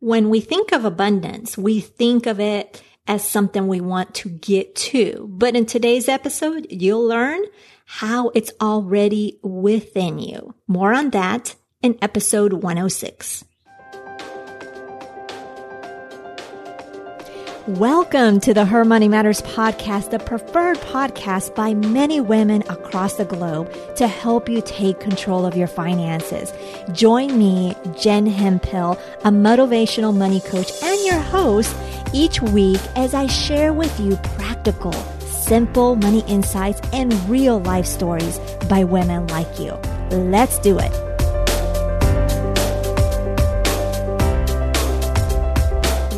When we think of abundance, we think of it as something we want to get to. But in today's episode, you'll learn how it's already within you. More on that in episode 106. Welcome to the Her Money Matters podcast, the preferred podcast by many women across the globe to help you take control of your finances. Join me, Jen Hemphill, a motivational money coach and your host each week as I share with you practical, simple money insights and real life stories by women like you. Let's do it.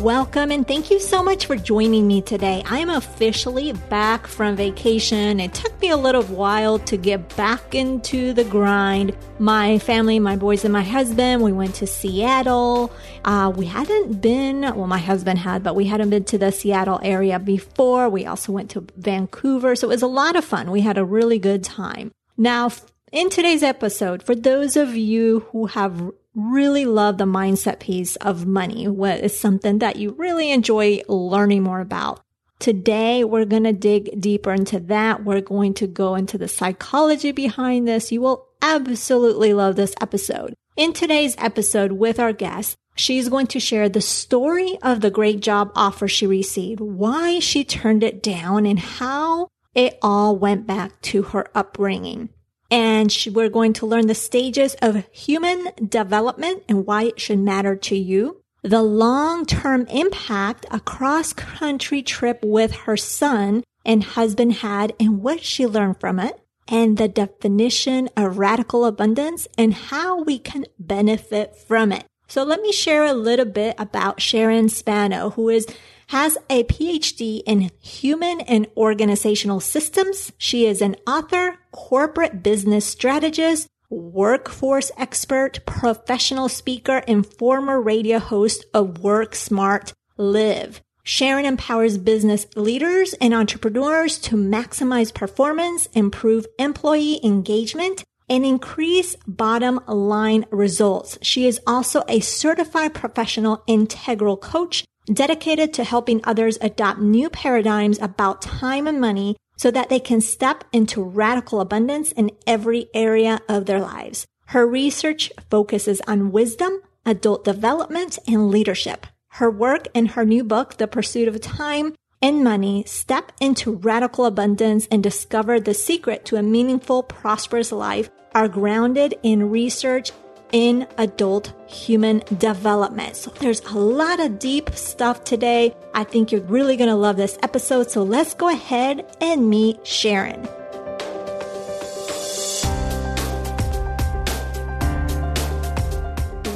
Welcome and thank you so much for joining me today. I am officially back from vacation. It took me a little while to get back into the grind. My family, my boys, and my husband, we went to Seattle. Uh, we hadn't been, well, my husband had, but we hadn't been to the Seattle area before. We also went to Vancouver. So it was a lot of fun. We had a really good time. Now, in today's episode, for those of you who have really love the mindset piece of money, what is something that you really enjoy learning more about. Today, we're going to dig deeper into that. We're going to go into the psychology behind this. You will absolutely love this episode. In today's episode with our guest, she's going to share the story of the great job offer she received, why she turned it down, and how it all went back to her upbringing and we're going to learn the stages of human development and why it should matter to you. The long-term impact a cross-country trip with her son and husband had and what she learned from it and the definition of radical abundance and how we can benefit from it. So let me share a little bit about Sharon Spano, who is has a PhD in human and organizational systems. She is an author, corporate business strategist, workforce expert, professional speaker, and former radio host of Work Smart Live. Sharon empowers business leaders and entrepreneurs to maximize performance, improve employee engagement, and increase bottom line results. She is also a certified professional integral coach dedicated to helping others adopt new paradigms about time and money so that they can step into radical abundance in every area of their lives. Her research focuses on wisdom, adult development, and leadership. Her work in her new book, The Pursuit of Time and Money, Step into Radical Abundance and Discover the Secret to a Meaningful, Prosperous Life are grounded in research in adult human development. So there's a lot of deep stuff today. I think you're really going to love this episode. So let's go ahead and meet Sharon.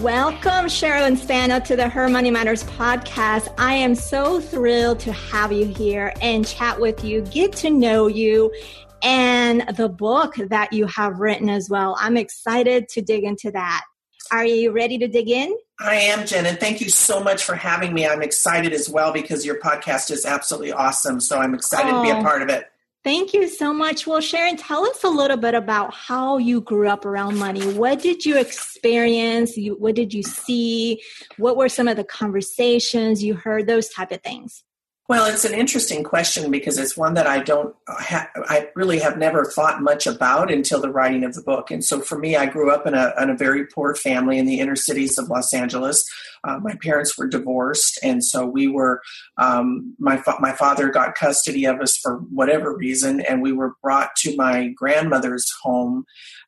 Welcome, Sharon Spano, to the Her Money Matters podcast. I am so thrilled to have you here and chat with you, get to know you, and the book that you have written as well. I'm excited to dig into that. Are you ready to dig in? I am, Jen, and thank you so much for having me. I'm excited as well because your podcast is absolutely awesome. So I'm excited oh, to be a oh, part of it. Thank you so much. Well, Sharon, tell us a little bit about how you grew up around money. What did you experience? You, what did you see? What were some of the conversations you heard? Those type of things. Well, it's an interesting question because it's one that I don't, ha- I really have never thought much about until the writing of the book. And so for me, I grew up in a, in a very poor family in the inner cities of Los Angeles. Uh, my parents were divorced, and so we were, um, my, fa- my father got custody of us for whatever reason, and we were brought to my grandmother's home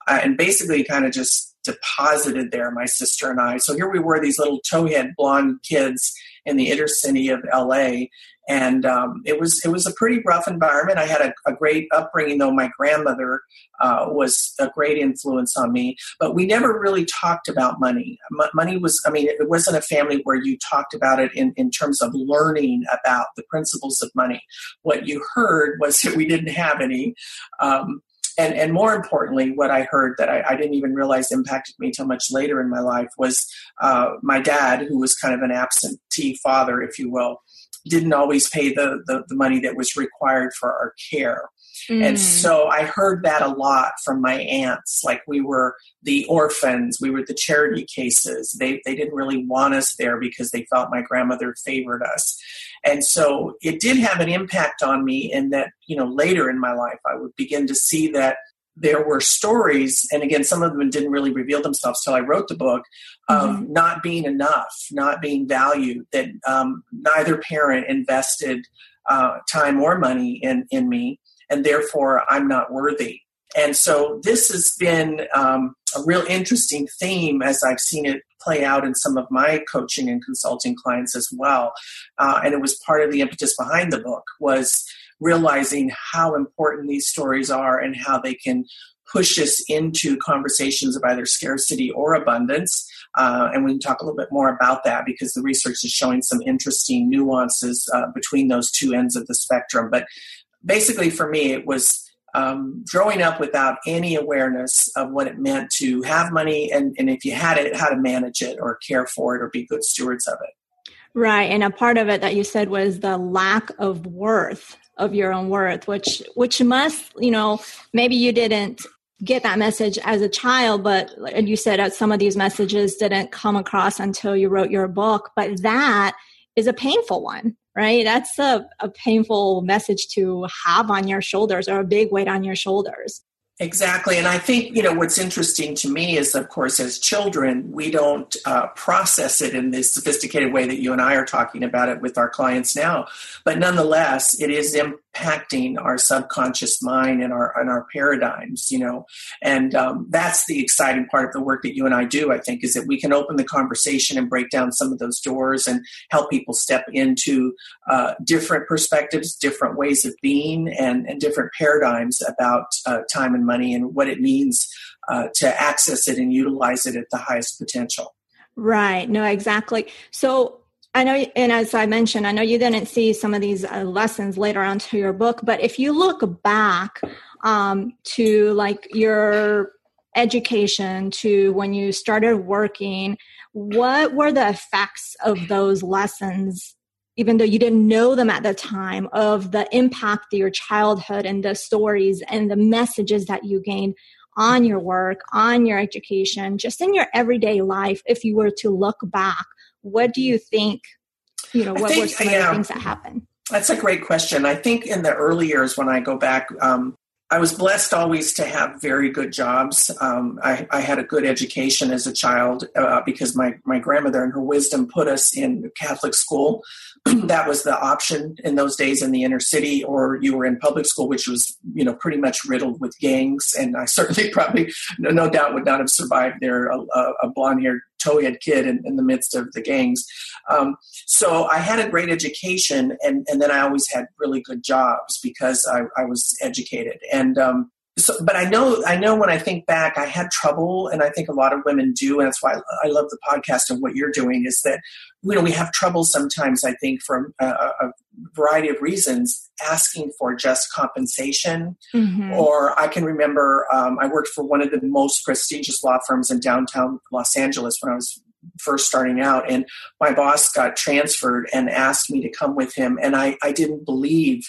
uh, and basically kind of just deposited there, my sister and I. So here we were, these little towhead blonde kids in the inner city of LA and um, it was it was a pretty rough environment. I had a, a great upbringing, though. My grandmother uh, was a great influence on me, but we never really talked about money. M- money was, I mean, it wasn't a family where you talked about it in in terms of learning about the principles of money. What you heard was that we didn't have any. Um, and, and more importantly, what I heard that I, I, didn't even realize impacted me till much later in my life was uh, my dad, who was kind of an absentee father, if you will didn't always pay the, the, the money that was required for our care. Mm. And so I heard that a lot from my aunts. Like we were the orphans, we were the charity cases. They they didn't really want us there because they felt my grandmother favored us. And so it did have an impact on me in that, you know, later in my life I would begin to see that there were stories, and again, some of them didn't really reveal themselves till I wrote the book, of mm-hmm. not being enough, not being valued, that um, neither parent invested uh, time or money in, in me, and therefore I'm not worthy. And so this has been um, a real interesting theme as I've seen it play out in some of my coaching and consulting clients as well. Uh, and it was part of the impetus behind the book was realizing how important these stories are and how they can push us into conversations of either scarcity or abundance. Uh, and we can talk a little bit more about that because the research is showing some interesting nuances uh, between those two ends of the spectrum. But basically, for me, it was um, growing up without any awareness of what it meant to have money and, and if you had it, how to manage it or care for it or be good stewards of it. Right. And a part of it that you said was the lack of worth of your own worth, which which must, you know, maybe you didn't get that message as a child, but and you said some of these messages didn't come across until you wrote your book. But that is a painful one, right? That's a, a painful message to have on your shoulders or a big weight on your shoulders. Exactly. And I think, you know, what's interesting to me is, of course, as children, we don't uh, process it in this sophisticated way that you and I are talking about it with our clients now. But nonetheless, it is impacting our subconscious mind and our, and our paradigms, you know. And um, that's the exciting part of the work that you and I do, I think, is that we can open the conversation and break down some of those doors and help people step into uh, different perspectives, different ways of being, and, and different paradigms about uh, time and money and what it means uh, to access it and utilize it at the highest potential. Right. No, exactly. So I know, and as I mentioned, I know you didn't see some of these uh, lessons later on to your book, but if you look back um, to like your education to when you started working, what were the effects of those lessons even though you didn't know them at the time, of the impact of your childhood and the stories and the messages that you gained on your work, on your education, just in your everyday life, if you were to look back, what do you think, you know, what think, were some yeah, of the things that happened? That's a great question. I think in the early years when I go back, um, I was blessed always to have very good jobs. Um, I, I, had a good education as a child uh, because my, my grandmother and her wisdom put us in Catholic school. that was the option in those days in the inner city, or you were in public school, which was you know pretty much riddled with gangs. And I certainly probably no, no doubt would not have survived there. A, a blonde haired towhead kid in, in, the midst of the gangs. Um, so I had a great education, and, and then I always had really good jobs because I, I was educated. And um, so, but I know, I know when I think back, I had trouble, and I think a lot of women do, and that's why I love the podcast and what you're doing. Is that you know we have trouble sometimes. I think for a, a variety of reasons, asking for just compensation. Mm-hmm. Or I can remember um, I worked for one of the most prestigious law firms in downtown Los Angeles when I was first starting out, and my boss got transferred and asked me to come with him, and I, I didn't believe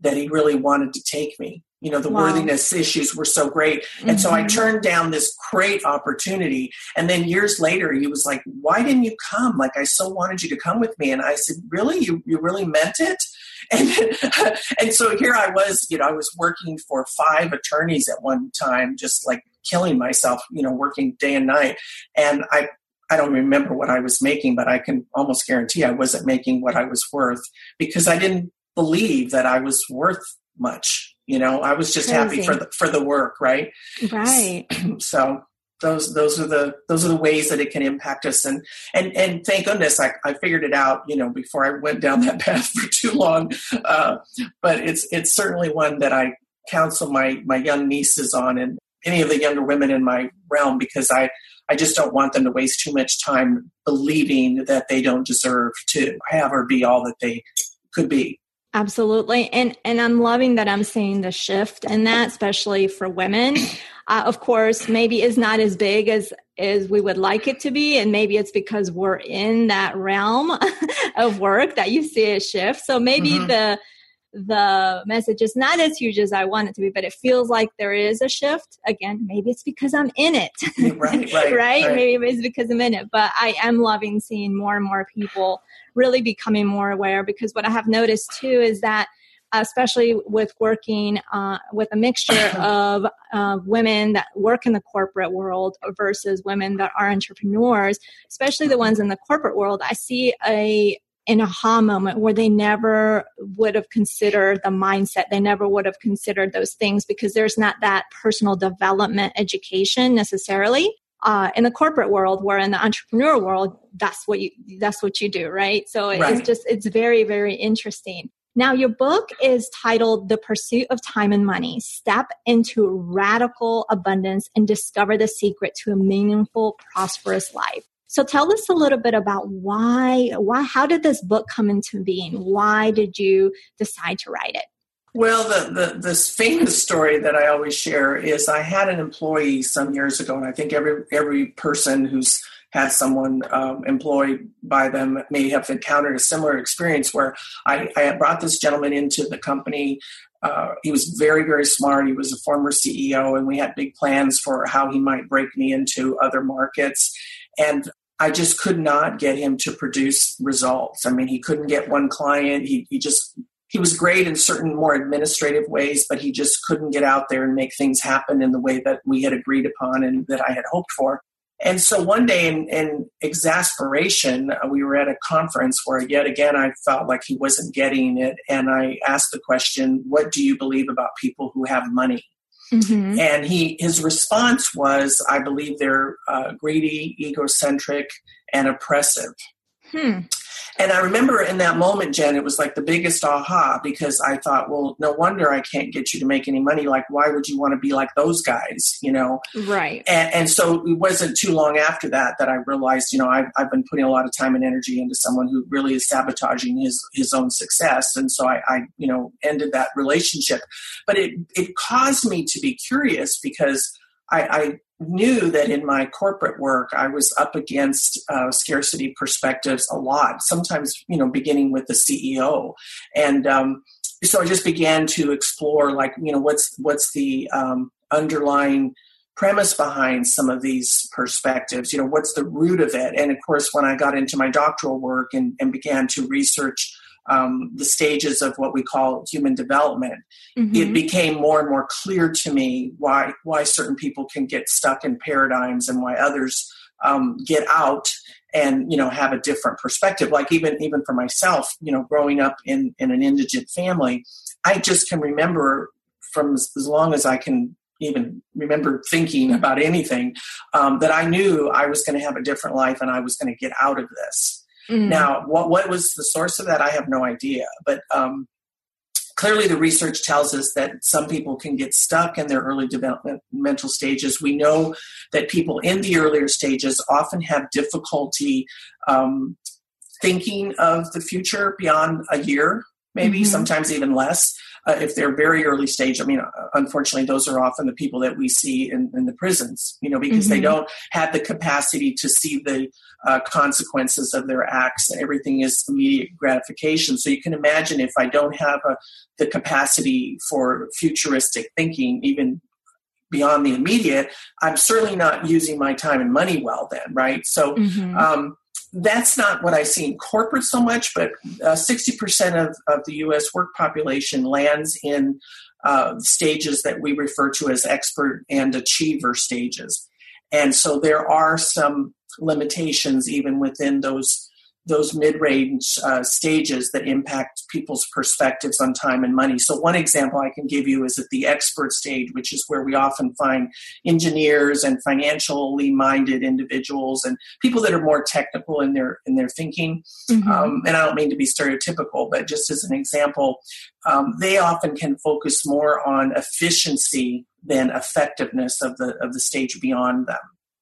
that he really wanted to take me you know the wow. worthiness issues were so great. And mm-hmm. so i mm-hmm. turned down this great opportunity. And then years later he was like why didn't you come? Like i so wanted you to come with me. And i said really? You, you really meant it? And and so here i was you know i was working for five attorneys at one time just like killing myself you know working day and night. And i I don't remember what I was making, but I can almost guarantee I wasn't making what I was worth because I didn't believe that I was worth much you know i was just Crazy. happy for the for the work right? Right. So those those are the those are the ways that it can impact us. And and and thank goodness i, I figured it out you know before i went down that path for too long. Uh, but it's it's certainly one that i counsel my my young nieces on and any of the younger women in my realm because i i just don't want them to waste too much time believing that they don't deserve to have or be all that they could be Absolutely. And and I'm loving that I'm seeing the shift in that, especially for women. Uh, of course, maybe is not as big as as we would like it to be, and maybe it's because we're in that realm of work that you see a shift. So maybe mm-hmm. the the message is not as huge as I want it to be, but it feels like there is a shift. Again, maybe it's because I'm in it. right, right, right, right. Maybe it's because I'm in it. But I am loving seeing more and more people really becoming more aware because what I have noticed too is that especially with working uh, with a mixture of uh, women that work in the corporate world versus women that are entrepreneurs, especially the ones in the corporate world, I see a an aha moment where they never would have considered the mindset. They never would have considered those things because there's not that personal development education necessarily uh, in the corporate world where in the entrepreneur world that's what you that's what you do right so right. it's just it's very very interesting now your book is titled the pursuit of time and money step into radical abundance and discover the secret to a meaningful prosperous life so tell us a little bit about why why how did this book come into being why did you decide to write it well, the, the this famous story that I always share is I had an employee some years ago, and I think every every person who's had someone um, employed by them may have encountered a similar experience where I, I brought this gentleman into the company. Uh, he was very, very smart. He was a former CEO, and we had big plans for how he might break me into other markets. And I just could not get him to produce results. I mean, he couldn't get one client. He, he just he was great in certain more administrative ways, but he just couldn't get out there and make things happen in the way that we had agreed upon and that I had hoped for. And so one day in, in exasperation, uh, we were at a conference where yet again I felt like he wasn't getting it. And I asked the question, What do you believe about people who have money? Mm-hmm. And he his response was, I believe they're uh, greedy, egocentric, and oppressive. Hmm. And I remember in that moment, Jen, it was like the biggest aha because I thought, well, no wonder I can't get you to make any money. Like, why would you want to be like those guys, you know? Right. And, and so it wasn't too long after that that I realized, you know, I've, I've been putting a lot of time and energy into someone who really is sabotaging his, his own success. And so I, I you know, ended that relationship. But it, it caused me to be curious because I, I knew that in my corporate work I was up against uh, scarcity perspectives a lot. Sometimes, you know, beginning with the CEO, and um, so I just began to explore, like, you know, what's what's the um, underlying premise behind some of these perspectives you know what's the root of it and of course when i got into my doctoral work and, and began to research um, the stages of what we call human development, mm-hmm. it became more and more clear to me why why certain people can get stuck in paradigms and why others um, get out and you know have a different perspective. Like even even for myself, you know, growing up in in an indigent family, I just can remember from as, as long as I can even remember thinking about anything um, that I knew I was going to have a different life and I was going to get out of this. Mm. Now, what what was the source of that? I have no idea, but um, clearly the research tells us that some people can get stuck in their early developmental stages. We know that people in the earlier stages often have difficulty um, thinking of the future beyond a year, maybe mm-hmm. sometimes even less uh, if they're very early stage. I mean, uh, unfortunately, those are often the people that we see in, in the prisons, you know, because mm-hmm. they don't have the capacity to see the uh, consequences of their acts. And everything is immediate gratification. So you can imagine if I don't have a, the capacity for futuristic thinking, even beyond the immediate, I'm certainly not using my time and money well then, right? So, mm-hmm. um, that's not what I see in corporate so much, but uh, 60% of, of the US work population lands in uh, stages that we refer to as expert and achiever stages. And so there are some limitations even within those those mid-range uh, stages that impact people's perspectives on time and money. So one example I can give you is at the expert stage, which is where we often find engineers and financially minded individuals and people that are more technical in their in their thinking. Mm-hmm. Um, and I don't mean to be stereotypical, but just as an example, um, they often can focus more on efficiency than effectiveness of the of the stage beyond them.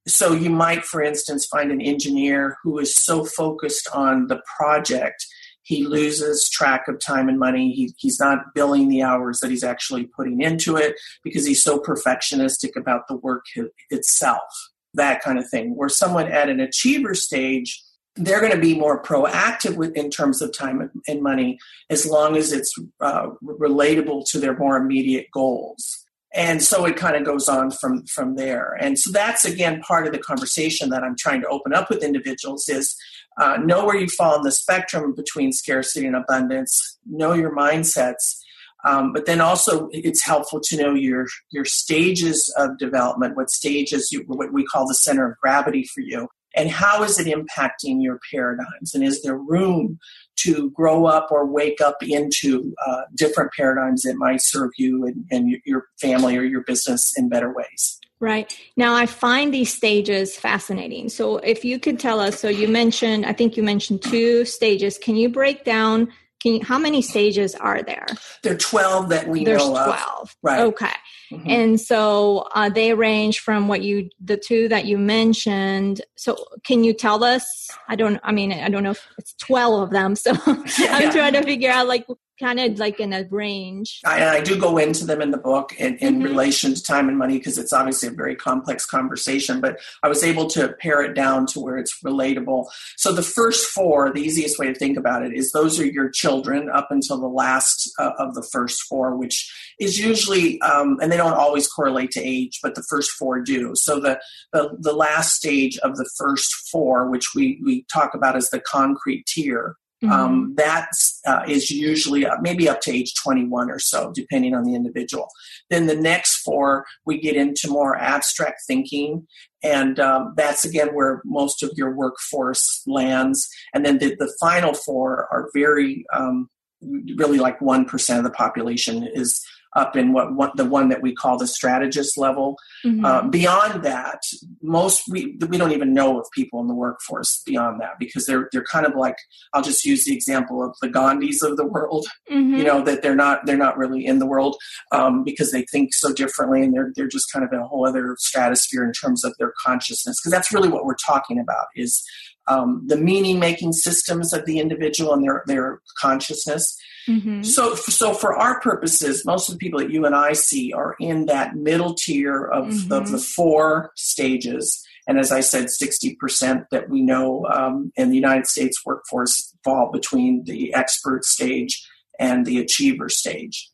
So you might, for instance, find an engineer who is so focused on the project, he loses track of time and money. He, he's not billing the hours that he's actually putting into it because he's so perfectionistic about the work itself, that kind of thing. Where someone at an achiever stage, they're going to be more proactive with, in terms of time and money as long as it's uh, relatable to their more immediate goals and so it kind of goes on from from there. And so that's again part of the conversation that i'm trying to open up with individuals is uh, know where you fall on the spectrum between scarcity and abundance know your mindsets um, but then also it's helpful to know your your stages of development what stages you what we call the center of gravity for you and how is it impacting your paradigms and is there room to grow up or wake up into uh, different paradigms that might serve you and, and your family or your business in better ways Right. Now, I find these stages fascinating. So, if you could tell us, so you mentioned, I think you mentioned two stages. Can you break down? Can you, how many stages are there? There are 12 that we There's know 12. of. Right. Okay. Mm-hmm. And so uh, they range from what you, the two that you mentioned. So can you tell us? I don't, I mean, I don't know if it's 12 of them. So yeah, I'm trying to figure out like kind of like in a range. I, I do go into them in the book in, in mm-hmm. relation to time and money because it's obviously a very complex conversation, but I was able to pare it down to where it's relatable. So the first four, the easiest way to think about it is those are your children up until the last uh, of the first four, which is usually, um, and they don't always correlate to age, but the first four do. So the, the, the last stage of the first four, which we, we talk about as the concrete tier, Mm-hmm. Um, that uh, is usually uh, maybe up to age 21 or so, depending on the individual. Then the next four, we get into more abstract thinking, and um, that's again where most of your workforce lands. And then the, the final four are very, um, really like 1% of the population is up in what, what the one that we call the strategist level. Mm-hmm. Uh, beyond that, most we we don't even know of people in the workforce beyond that because they're they're kind of like I'll just use the example of the Gandhis of the world. Mm-hmm. You know that they're not they're not really in the world um, because they think so differently and they're they're just kind of in a whole other stratosphere in terms of their consciousness because that's really what we're talking about is um, the meaning making systems of the individual and their their consciousness Mm-hmm. So, so for our purposes, most of the people that you and I see are in that middle tier of, mm-hmm. of the four stages. And as I said, 60% that we know um, in the United States workforce fall between the expert stage and the achiever stage.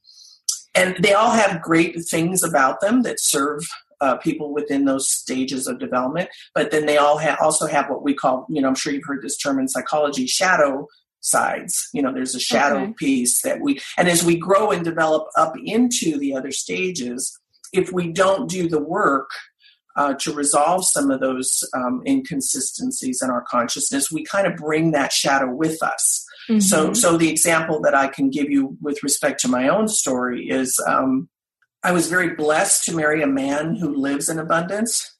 And they all have great things about them that serve uh, people within those stages of development. But then they all ha- also have what we call, you know, I'm sure you've heard this term in psychology, shadow sides you know there's a shadow okay. piece that we and as we grow and develop up into the other stages if we don't do the work uh, to resolve some of those um, inconsistencies in our consciousness we kind of bring that shadow with us mm-hmm. so so the example that i can give you with respect to my own story is um, i was very blessed to marry a man who lives in abundance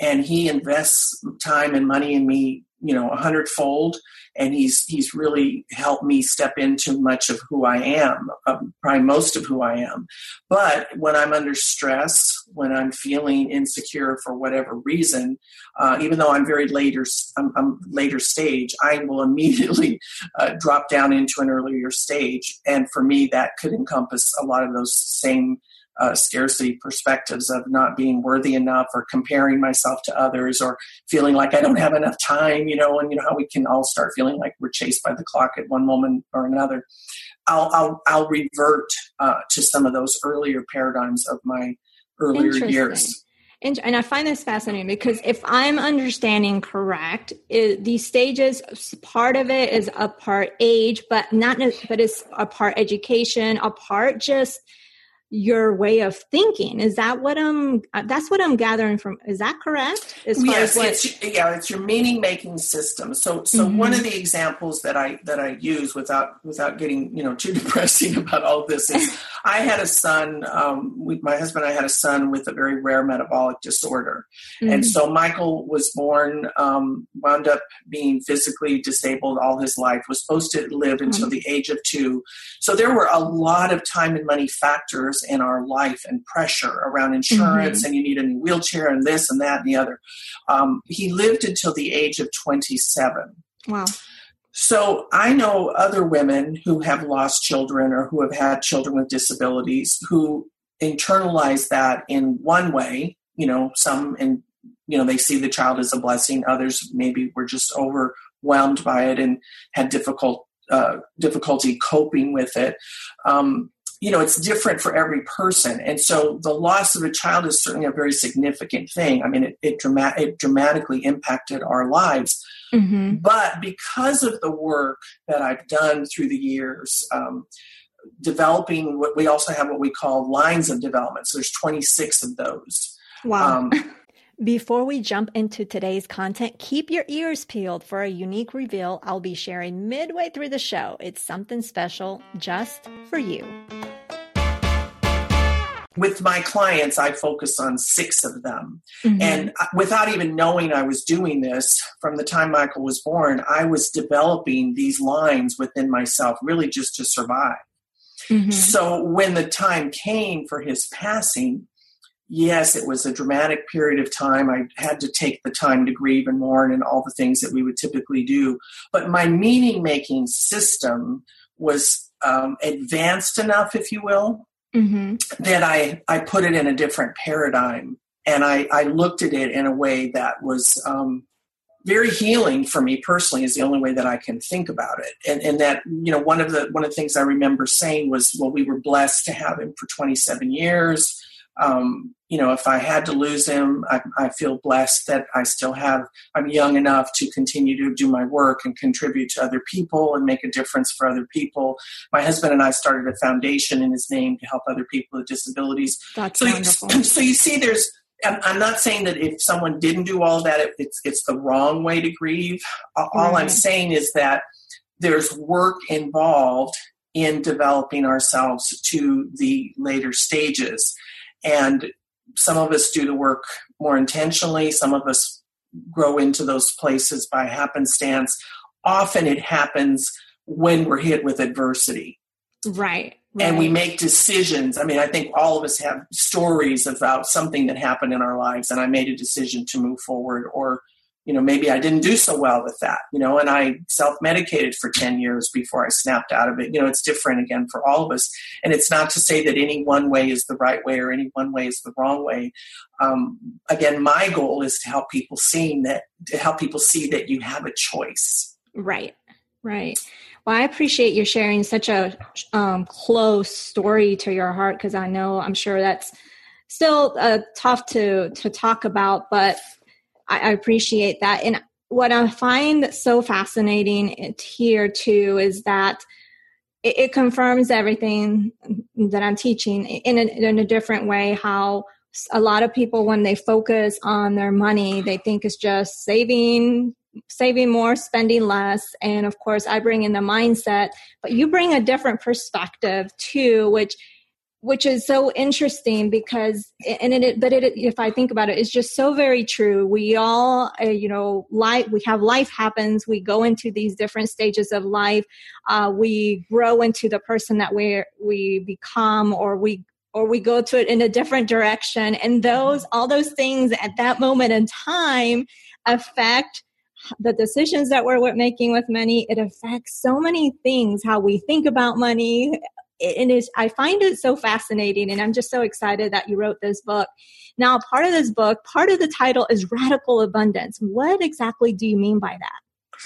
and he invests time and money in me you know a hundredfold and he's he's really helped me step into much of who i am um, probably most of who i am. But when i'm under stress when i'm feeling insecure for whatever reason uh, even though i'm very later I'm, I'm later stage i will immediately uh, drop down into an earlier stage. And for me that could encompass a lot of those same uh, scarcity perspectives of not being worthy enough or comparing myself to others or feeling like I don't have enough time, you know, and you know how we can all start feeling like we're chased by the clock at one moment or another. I'll I'll, I'll revert uh, to some of those earlier paradigms of my earlier years. And, and I find this fascinating because if I'm understanding correct, it, these stages, part of it is a part age, but not, but it's a part education, a part just your way of thinking is that what i'm that's what i'm gathering from is that correct as yes what, it's, yeah it's your meaning making system so so mm-hmm. one of the examples that i that i use without without getting you know too depressing about all this is i had a son um, we, my husband and i had a son with a very rare metabolic disorder mm-hmm. and so michael was born um, wound up being physically disabled all his life was supposed to live until mm-hmm. the age of two so there were a lot of time and money factors in our life and pressure around insurance mm-hmm. and you need a new wheelchair and this and that and the other. Um, he lived until the age of 27. Wow. So I know other women who have lost children or who have had children with disabilities who internalize that in one way. You know, some in you know they see the child as a blessing. Others maybe were just overwhelmed by it and had difficult uh, difficulty coping with it. Um, you know, it's different for every person, and so the loss of a child is certainly a very significant thing. I mean, it it, dramatic, it dramatically impacted our lives. Mm-hmm. But because of the work that I've done through the years, um, developing what we also have what we call lines of development. So there's 26 of those. Wow. Um, Before we jump into today's content, keep your ears peeled for a unique reveal I'll be sharing midway through the show. It's something special just for you. With my clients, I focus on six of them. Mm-hmm. And without even knowing I was doing this, from the time Michael was born, I was developing these lines within myself, really just to survive. Mm-hmm. So when the time came for his passing, yes, it was a dramatic period of time. I had to take the time to grieve and mourn and all the things that we would typically do. But my meaning making system was um, advanced enough, if you will, mm-hmm. that I, I put it in a different paradigm. And I, I looked at it in a way that was um, very healing for me personally is the only way that I can think about it. And, and that, you know, one of the one of the things I remember saying was, well, we were blessed to have him for 27 years. Um, you know, if I had to lose him, I, I, feel blessed that I still have, I'm young enough to continue to do my work and contribute to other people and make a difference for other people. My husband and I started a foundation in his name to help other people with disabilities. That's so wonderful. You, so you see, there's, I'm not saying that if someone didn't do all that, it's it's the wrong way to grieve. All. I'm saying is that there's work involved in developing ourselves to the later stages, and some of us do the work more intentionally. Some of us grow into those places by happenstance. Often it happens when we're hit with adversity. Right. Right. and we make decisions. I mean, I think all of us have stories about something that happened in our lives, and I made a decision to move forward, or you know, maybe I didn't do so well with that, you know, and I self medicated for 10 years before I snapped out of it. You know, it's different again for all of us. And it's not to say that any one way is the right way or any one way is the wrong way. Um, again, my goal is to help people seeing that, to help people see that you have a choice. Right, right. Well, I appreciate you sharing such a um, close story to your heart because I know I'm sure that's still uh, tough to to talk about, but I, appreciate that. And what I find so fascinating here too is that it, it confirms everything that I'm teaching in a, in a different way. How a lot of people, when they focus on their money, they think it's just saving saving more, spending less. And of course, I bring in the mindset, but you bring a different perspective too, which which is so interesting because and it but it if i think about it it's just so very true. We all uh, you know life we have life happens. We go into these different stages of life. Uh, we grow into the person that we we become or we or we go to it in a different direction. And those all those things at that moment in time affect the decisions that we're making with money. It affects so many things how we think about money and it's i find it so fascinating and i'm just so excited that you wrote this book. Now part of this book part of the title is radical abundance. What exactly do you mean by that?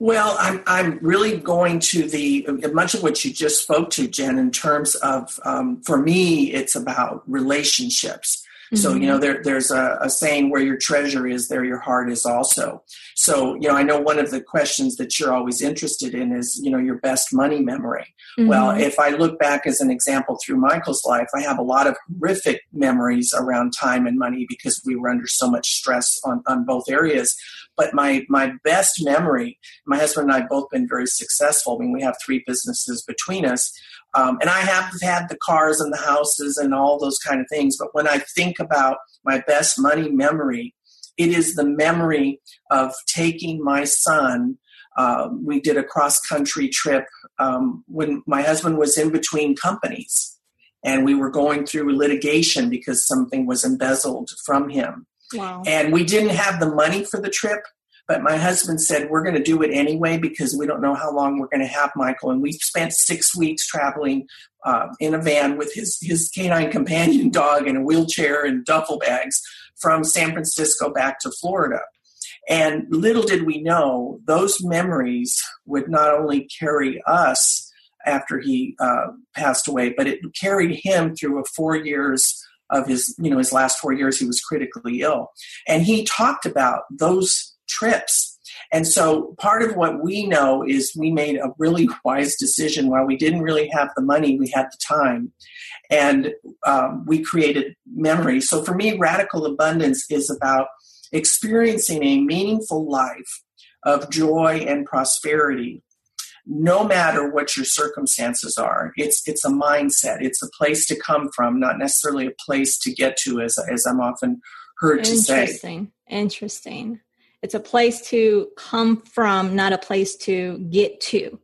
Well, I'm, I'm really going to the much of what you just spoke to, Jen, in terms of, um, for me, it's about relationships. So, you know, mm-hmm. there, there's a, a, saying where your treasure is, there your heart is also. So, you know, I know one of the questions that you're always interested in is, you know, your best money memory. Mm-hmm. Well, if I look back as an example through Michael's life, I have a lot of horrific memories around time and money because we were under so much stress on, on both areas. But my, my best memory, my husband and I both been very successful. I mean, we have three businesses between us. Um, and I have had the cars and the houses and all those kind of things. But when I think about my best money memory, it is the memory of taking my son. Um, we did a cross country trip um, when my husband was in between companies and we were going through litigation because something was embezzled from him. Wow. And we didn't have the money for the trip, But my husband said, We're going to do it anyway because we don't know how long we're going to have Michael. And we spent six weeks traveling uh, in a van with his, his canine companion dog in a wheelchair and duffel bags from San Francisco back to Florida. And little did we know, those memories would not only carry us after he uh, passed away, but it carried him through a four years of his, you know, his last four years, he was critically ill. And he talked about those trips. And so part of what we know is we made a really wise decision while we didn't really have the money, we had the time. And um, we created memories. So for me, radical abundance is about experiencing a meaningful life of joy and prosperity no matter what your circumstances are it's it's a mindset it's a place to come from not necessarily a place to get to as as i'm often heard to say interesting interesting it's a place to come from not a place to get to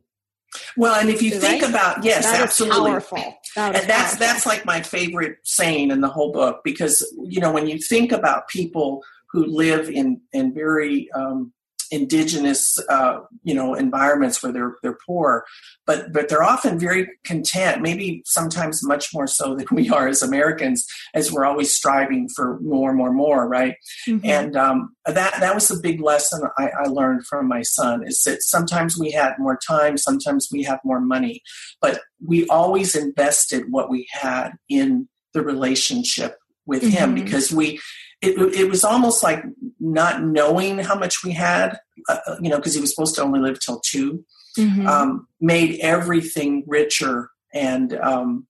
well and if you right? think about yes that absolutely powerful. That and that's powerful. that's like my favorite saying in the whole book because you know when you think about people who live in in very um, indigenous uh, you know environments where they're they're poor but but they're often very content maybe sometimes much more so than we are as americans as we're always striving for more more more right mm-hmm. and um, that that was a big lesson I, I learned from my son is that sometimes we had more time sometimes we have more money but we always invested what we had in the relationship with mm-hmm. him because we it, it was almost like not knowing how much we had, uh, uh you know, because he was supposed to only live till 2 mm-hmm. um, made everything richer and um,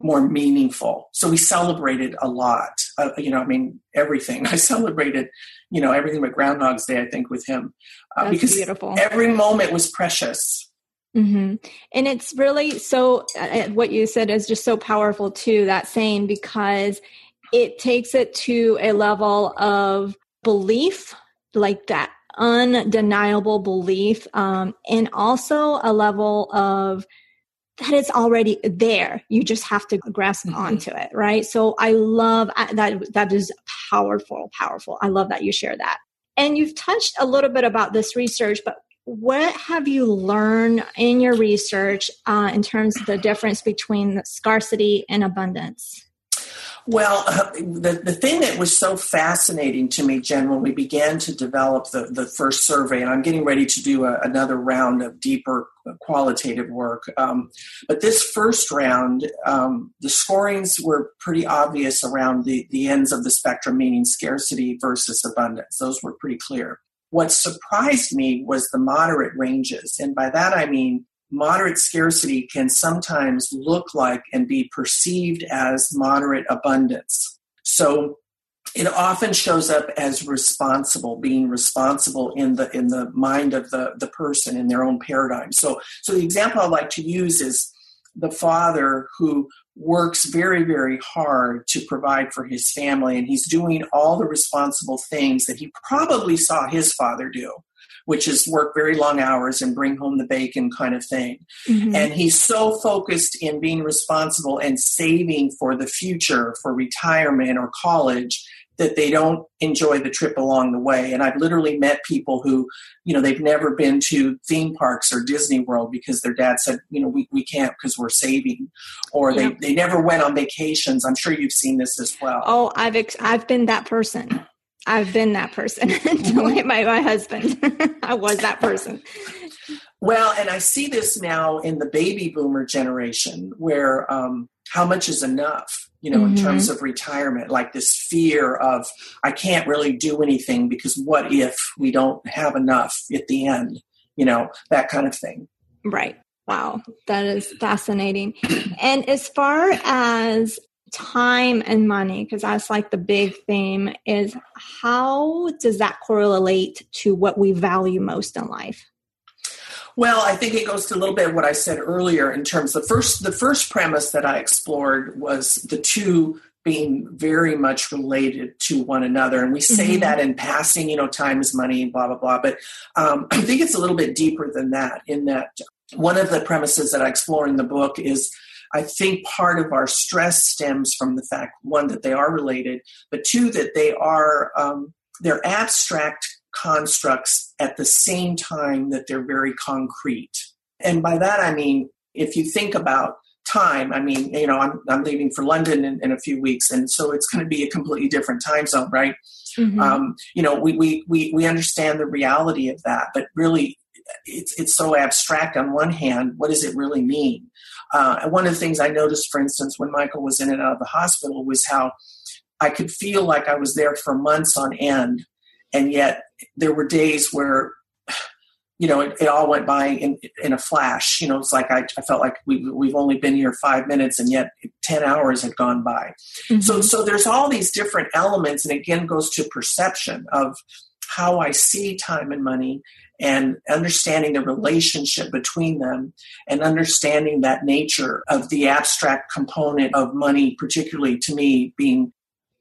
more meaningful. So we celebrated a lot. Uh, you know, I mean, everything. I celebrated, you know, everything but Groundhog's Day. I think with him uh, because beautiful. every moment was precious. Mm-hmm. And it's really so. Uh, what you said is just so powerful too. That saying because it takes it to a level of belief, like that undeniable belief, um, and also a level of that it's already there. You just have to grasp mm-hmm. onto it, right? So I love that. That is powerful, powerful. I love that you share that. And you've touched a little bit about this research, but what have you learned in your research uh, in terms of the difference between scarcity and abundance? Well, uh, the, the thing that was so fascinating to me, Jen, when we began to develop the, the first survey, and I'm getting ready to do a, another round of deeper qualitative work. Um, but this first round, um, the scorings were pretty obvious around the, the ends of the spectrum, meaning scarcity versus abundance. Those were pretty clear. What surprised me was the moderate ranges. And by that I mean moderate scarcity can sometimes look like and be perceived as moderate abundance. So it often shows up as responsible, being responsible in the in the mind of the, the person in their own paradigm. So so the example I like to use is the father who works very, very hard to provide for his family, and he's doing all the responsible things that he probably saw his father do which is work very long hours and bring home the bacon kind of thing. Mm-hmm. And he's so focused in being responsible and saving for the future, for retirement or college, that they don't enjoy the trip along the way. And I've literally met people who, you know, they've never been to theme parks or Disney World because their dad said, you know, we, we can't because we're saving. Or yeah. they, they never went on vacations. I'm sure you've seen this as well. Oh, I've, ex- I've been that person. I've been that person until my, my husband. I was that person. Well, and I see this now in the baby boomer generation where um, how much is enough, you know, mm-hmm. in terms of retirement, like this fear of I can't really do anything because what if we don't have enough at the end, you know, that kind of thing. Right. Wow, that is fascinating. And as far as time and money because that's like the big theme is how does that correlate to what we value most in life? Well i think it goes to a little bit of what i said earlier in terms of the first the first premise that i explored was the two being very much related to one another. And we say mm-hmm. that in passing you know time is money blah blah blah. But um, i think it's a little bit deeper than that in that one of the premises that i explore in the book is I think part of our stress stems from the fact one that they are related, but two that they are um, they're abstract constructs at the same time that they're very concrete. And by that I mean, if you think about time, I mean, you know, I'm, I'm leaving for London in, in a few weeks, and so it's going to be a completely different time zone, right? Mm-hmm. Um, you know, we, we, we, we understand the reality of that, but really it's, it's so abstract on one hand. What does it really mean? Uh, and one of the things I noticed, for instance, when Michael was in and out of the hospital was how I could feel like I was there for months on end. And yet there were days where you know, it, it, all went by in, in a flash. You know, it's like I, I felt like we, we've only been here five minutes and yet 10 hours had gone by. Mm-hmm. So, so there's all these different elements and again goes to perception of how I see time and money and understanding the relationship between them and understanding that nature of the abstract component of money, particularly to me being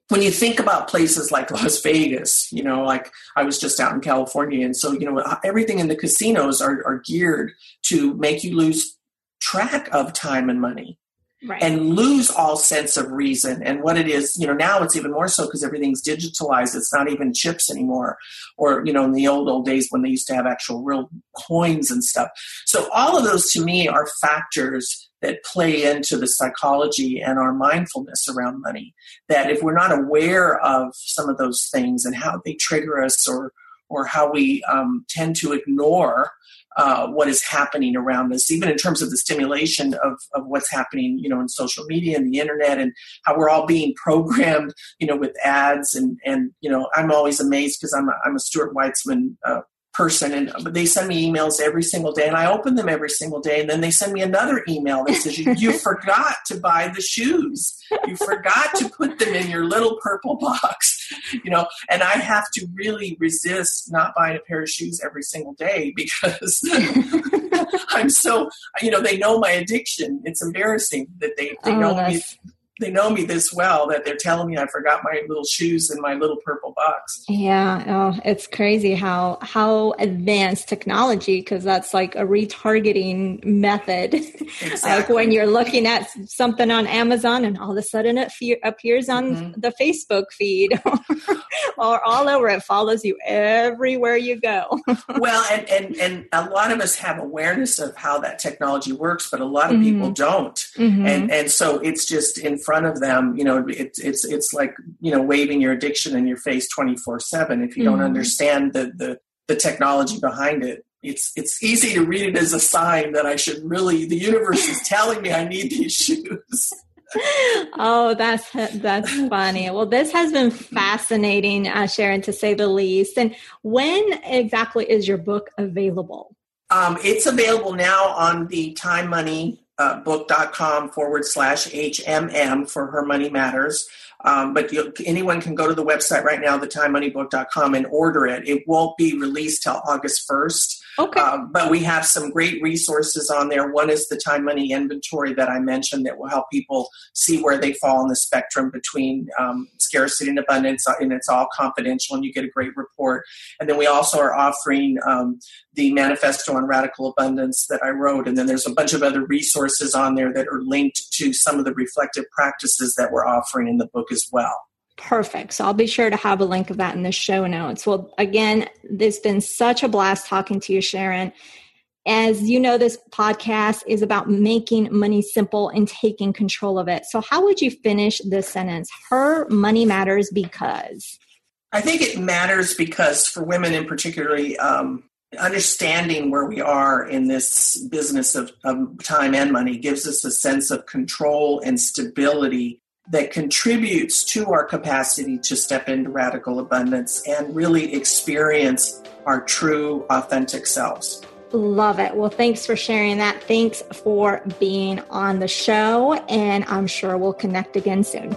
when you think about places like Las Vegas, you know, like I was just out in California, and so you know everything in the casinos are, are geared to make you lose track of time and money. Right. and lose all sense of reason and what it is you know now it's even more so because everything's digitalized it's not even chips anymore or you know in the old old days when they used to have actual real coins and stuff so all of those to me are factors that play into the psychology and our mindfulness around money. That if we're not aware of some of those things and how they trigger us or or how we um, tend to ignore uh, what is happening around us, even in terms of the stimulation of, of what's happening, you know, in social media and the internet, and how we're all being programmed, you know, with ads and and you know, I'm always amazed because I'm a, I'm a Stuart Weitzman uh, person and they send me emails every single day and I open them every single day and then they send me another email that says you, you forgot to buy the shoes. You forgot to put them in your little purple box. You know and I have to really resist not buying a pair of shoes every single day because I'm so you know they know my addiction. It's embarrassing that they, they oh, know me they know me this well that they're telling me I forgot my little shoes in my little purple box. Yeah, oh, it's crazy how how advanced technology because that's like a retargeting method. Exactly. like when you're looking at something on Amazon and all of a sudden it fe- appears on mm-hmm. the Facebook feed or all over. It follows you everywhere you go. well, and, and and a lot of us have awareness of how that technology works, but a lot of mm-hmm. people don't, mm-hmm. and and so it's just in front of them, you know, it, it's it's like you know waving your addiction in your face twenty four seven. If you mm-hmm. don't understand the, the the technology behind it, it's it's easy to read it as a sign that I should really the universe is telling me I need these shoes. oh, that's that's funny. Well, this has been fascinating, uh, Sharon, to say the least. And when exactly is your book available? Um, it's available now on the Time Money uh, book.com forward slash HMM for Her Money Matters. Um, but you, anyone can go to the website right now, thetimemoneybook.com, and order it. It won't be released till August 1st. Okay. Uh, but we have some great resources on there. One is the time money inventory that I mentioned that will help people see where they fall on the spectrum between um, scarcity and abundance, uh, and it's all confidential, and you get a great report. And then we also are offering um, the manifesto on radical abundance that I wrote, and then there's a bunch of other resources on there that are linked to some of the reflective practices that we're offering in the book as well. Perfect. So I'll be sure to have a link of that in the show notes. Well, again, it's been such a blast talking to you, Sharon. As you know, this podcast is about making money simple and taking control of it. So, how would you finish this sentence? Her money matters because. I think it matters because for women in particularly, um, understanding where we are in this business of, of time and money gives us a sense of control and stability that contributes to our capacity to step into radical abundance and really experience our true, authentic selves. Love it. Well, thanks for sharing that. Thanks for being on the show, and I'm sure we'll connect again soon.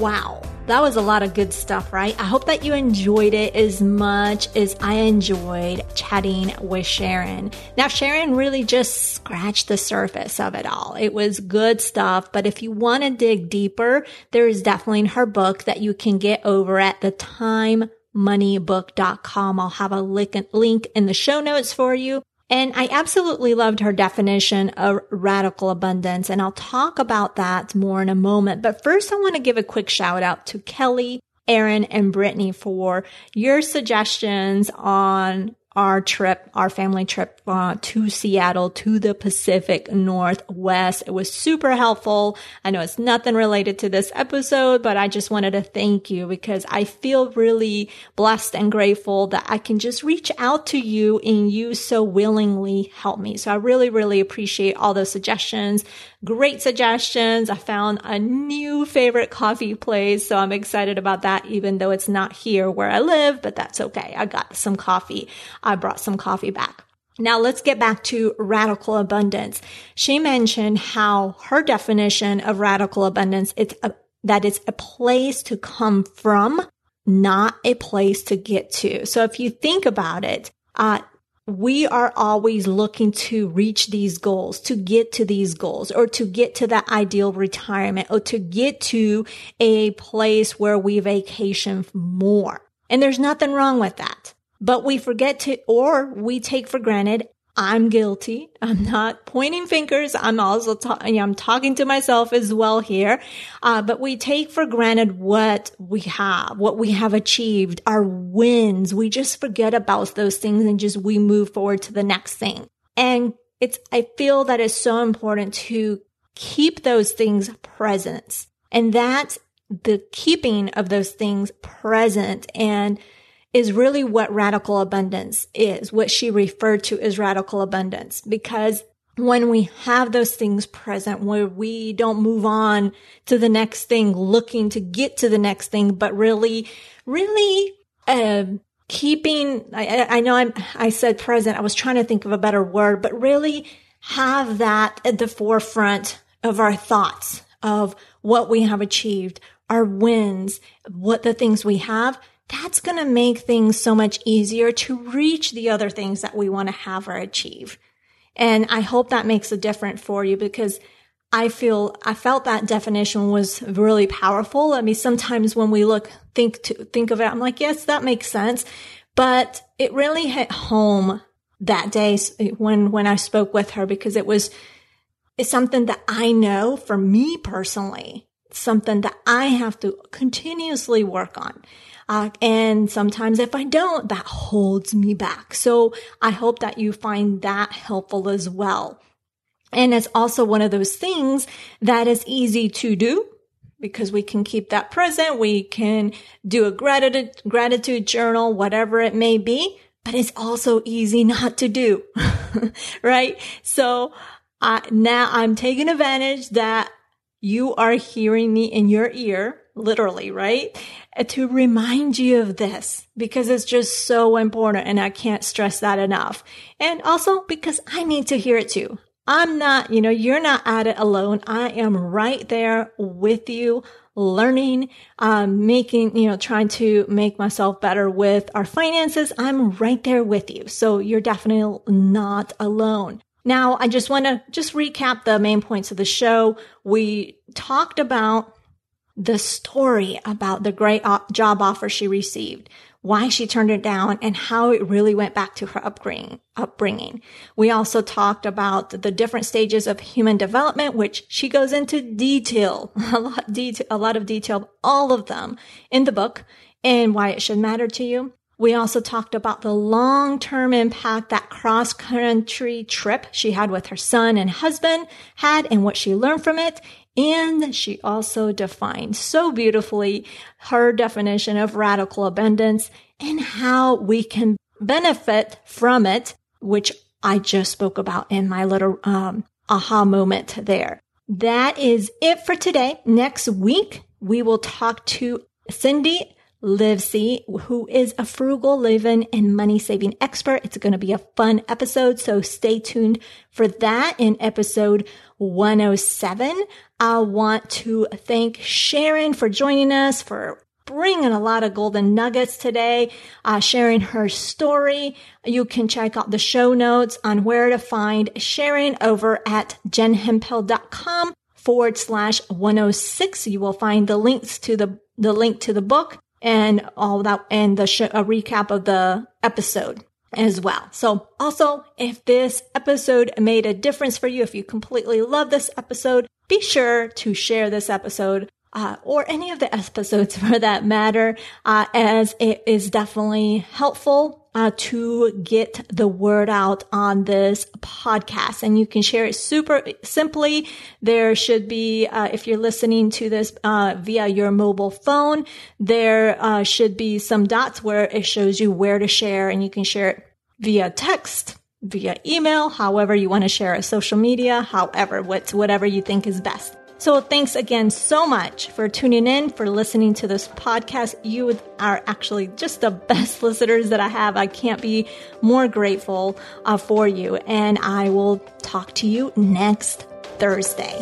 Wow. That was a lot of good stuff, right? I hope that you enjoyed it as much as I enjoyed chatting with Sharon. Now, Sharon really just scratched the surface of it all. It was good stuff, but if you want to dig deeper, there is definitely her book that you can get over at the time moneybook.com. I'll have a link in the show notes for you. And I absolutely loved her definition of radical abundance. And I'll talk about that more in a moment. But first, I want to give a quick shout out to Kelly, Aaron, and Brittany for your suggestions on our trip, our family trip uh, to Seattle, to the Pacific Northwest. It was super helpful. I know it's nothing related to this episode, but I just wanted to thank you because I feel really blessed and grateful that I can just reach out to you and you so willingly help me. So I really, really appreciate all those suggestions. Great suggestions. I found a new favorite coffee place. So I'm excited about that, even though it's not here where I live, but that's okay. I got some coffee. I brought some coffee back. Now let's get back to radical abundance. She mentioned how her definition of radical abundance, it's a, that it's a place to come from, not a place to get to. So if you think about it, uh, we are always looking to reach these goals, to get to these goals, or to get to that ideal retirement, or to get to a place where we vacation more. And there's nothing wrong with that. But we forget to, or we take for granted I'm guilty. I'm not pointing fingers. I'm also ta- I'm talking to myself as well here. Uh, but we take for granted what we have, what we have achieved, our wins. We just forget about those things and just we move forward to the next thing. And it's I feel that it's so important to keep those things present, and that the keeping of those things present and is really what radical abundance is, what she referred to as radical abundance. Because when we have those things present where we don't move on to the next thing, looking to get to the next thing, but really, really, uh, keeping, I, I know I'm, I said present. I was trying to think of a better word, but really have that at the forefront of our thoughts of what we have achieved, our wins, what the things we have that's going to make things so much easier to reach the other things that we want to have or achieve. And I hope that makes a difference for you because I feel, I felt that definition was really powerful. I mean, sometimes when we look, think to, think of it, I'm like, yes, that makes sense. But it really hit home that day when, when I spoke with her because it was, it's something that I know for me personally, something that I have to continuously work on. Uh, and sometimes if I don't, that holds me back. So I hope that you find that helpful as well. And it's also one of those things that is easy to do because we can keep that present. We can do a gratitude, gratitude journal, whatever it may be, but it's also easy not to do. right? So uh, now I'm taking advantage that you are hearing me in your ear literally, right? Uh, to remind you of this because it's just so important and I can't stress that enough. And also because I need to hear it too. I'm not, you know, you're not at it alone. I am right there with you, learning, um, making, you know, trying to make myself better with our finances. I'm right there with you. So you're definitely not alone. Now, I just want to just recap the main points of the show. We talked about the story about the great uh, job offer she received, why she turned it down, and how it really went back to her upbringing. upbringing. We also talked about the different stages of human development, which she goes into detail, a lot, detail, a lot of detail, all of them in the book, and why it should matter to you. We also talked about the long-term impact that cross-country trip she had with her son and husband had and what she learned from it. And she also defined so beautifully her definition of radical abundance and how we can benefit from it, which I just spoke about in my little um, aha moment there. That is it for today. Next week, we will talk to Cindy Livesey, who is a frugal living and money saving expert. It's going to be a fun episode. So stay tuned for that in episode 107. I want to thank Sharon for joining us for bringing a lot of golden nuggets today, uh, sharing her story. You can check out the show notes on where to find Sharon over at jenhemphill.com forward slash 106. You will find the links to the, the link to the book and all that and the sh- a recap of the episode. as well. So also, if this episode made a difference for you, if you completely love this episode, be sure to share this episode uh, or any of the episodes for that matter, uh, as it is definitely helpful uh, to get the word out on this podcast. And you can share it super simply. There should be, uh, if you're listening to this uh, via your mobile phone, there uh, should be some dots where it shows you where to share, and you can share it via text, via email, however you want to share it, social media, however, whatever you think is best. So thanks again so much for tuning in, for listening to this podcast. You are actually just the best listeners that I have. I can't be more grateful uh, for you. And I will talk to you next Thursday.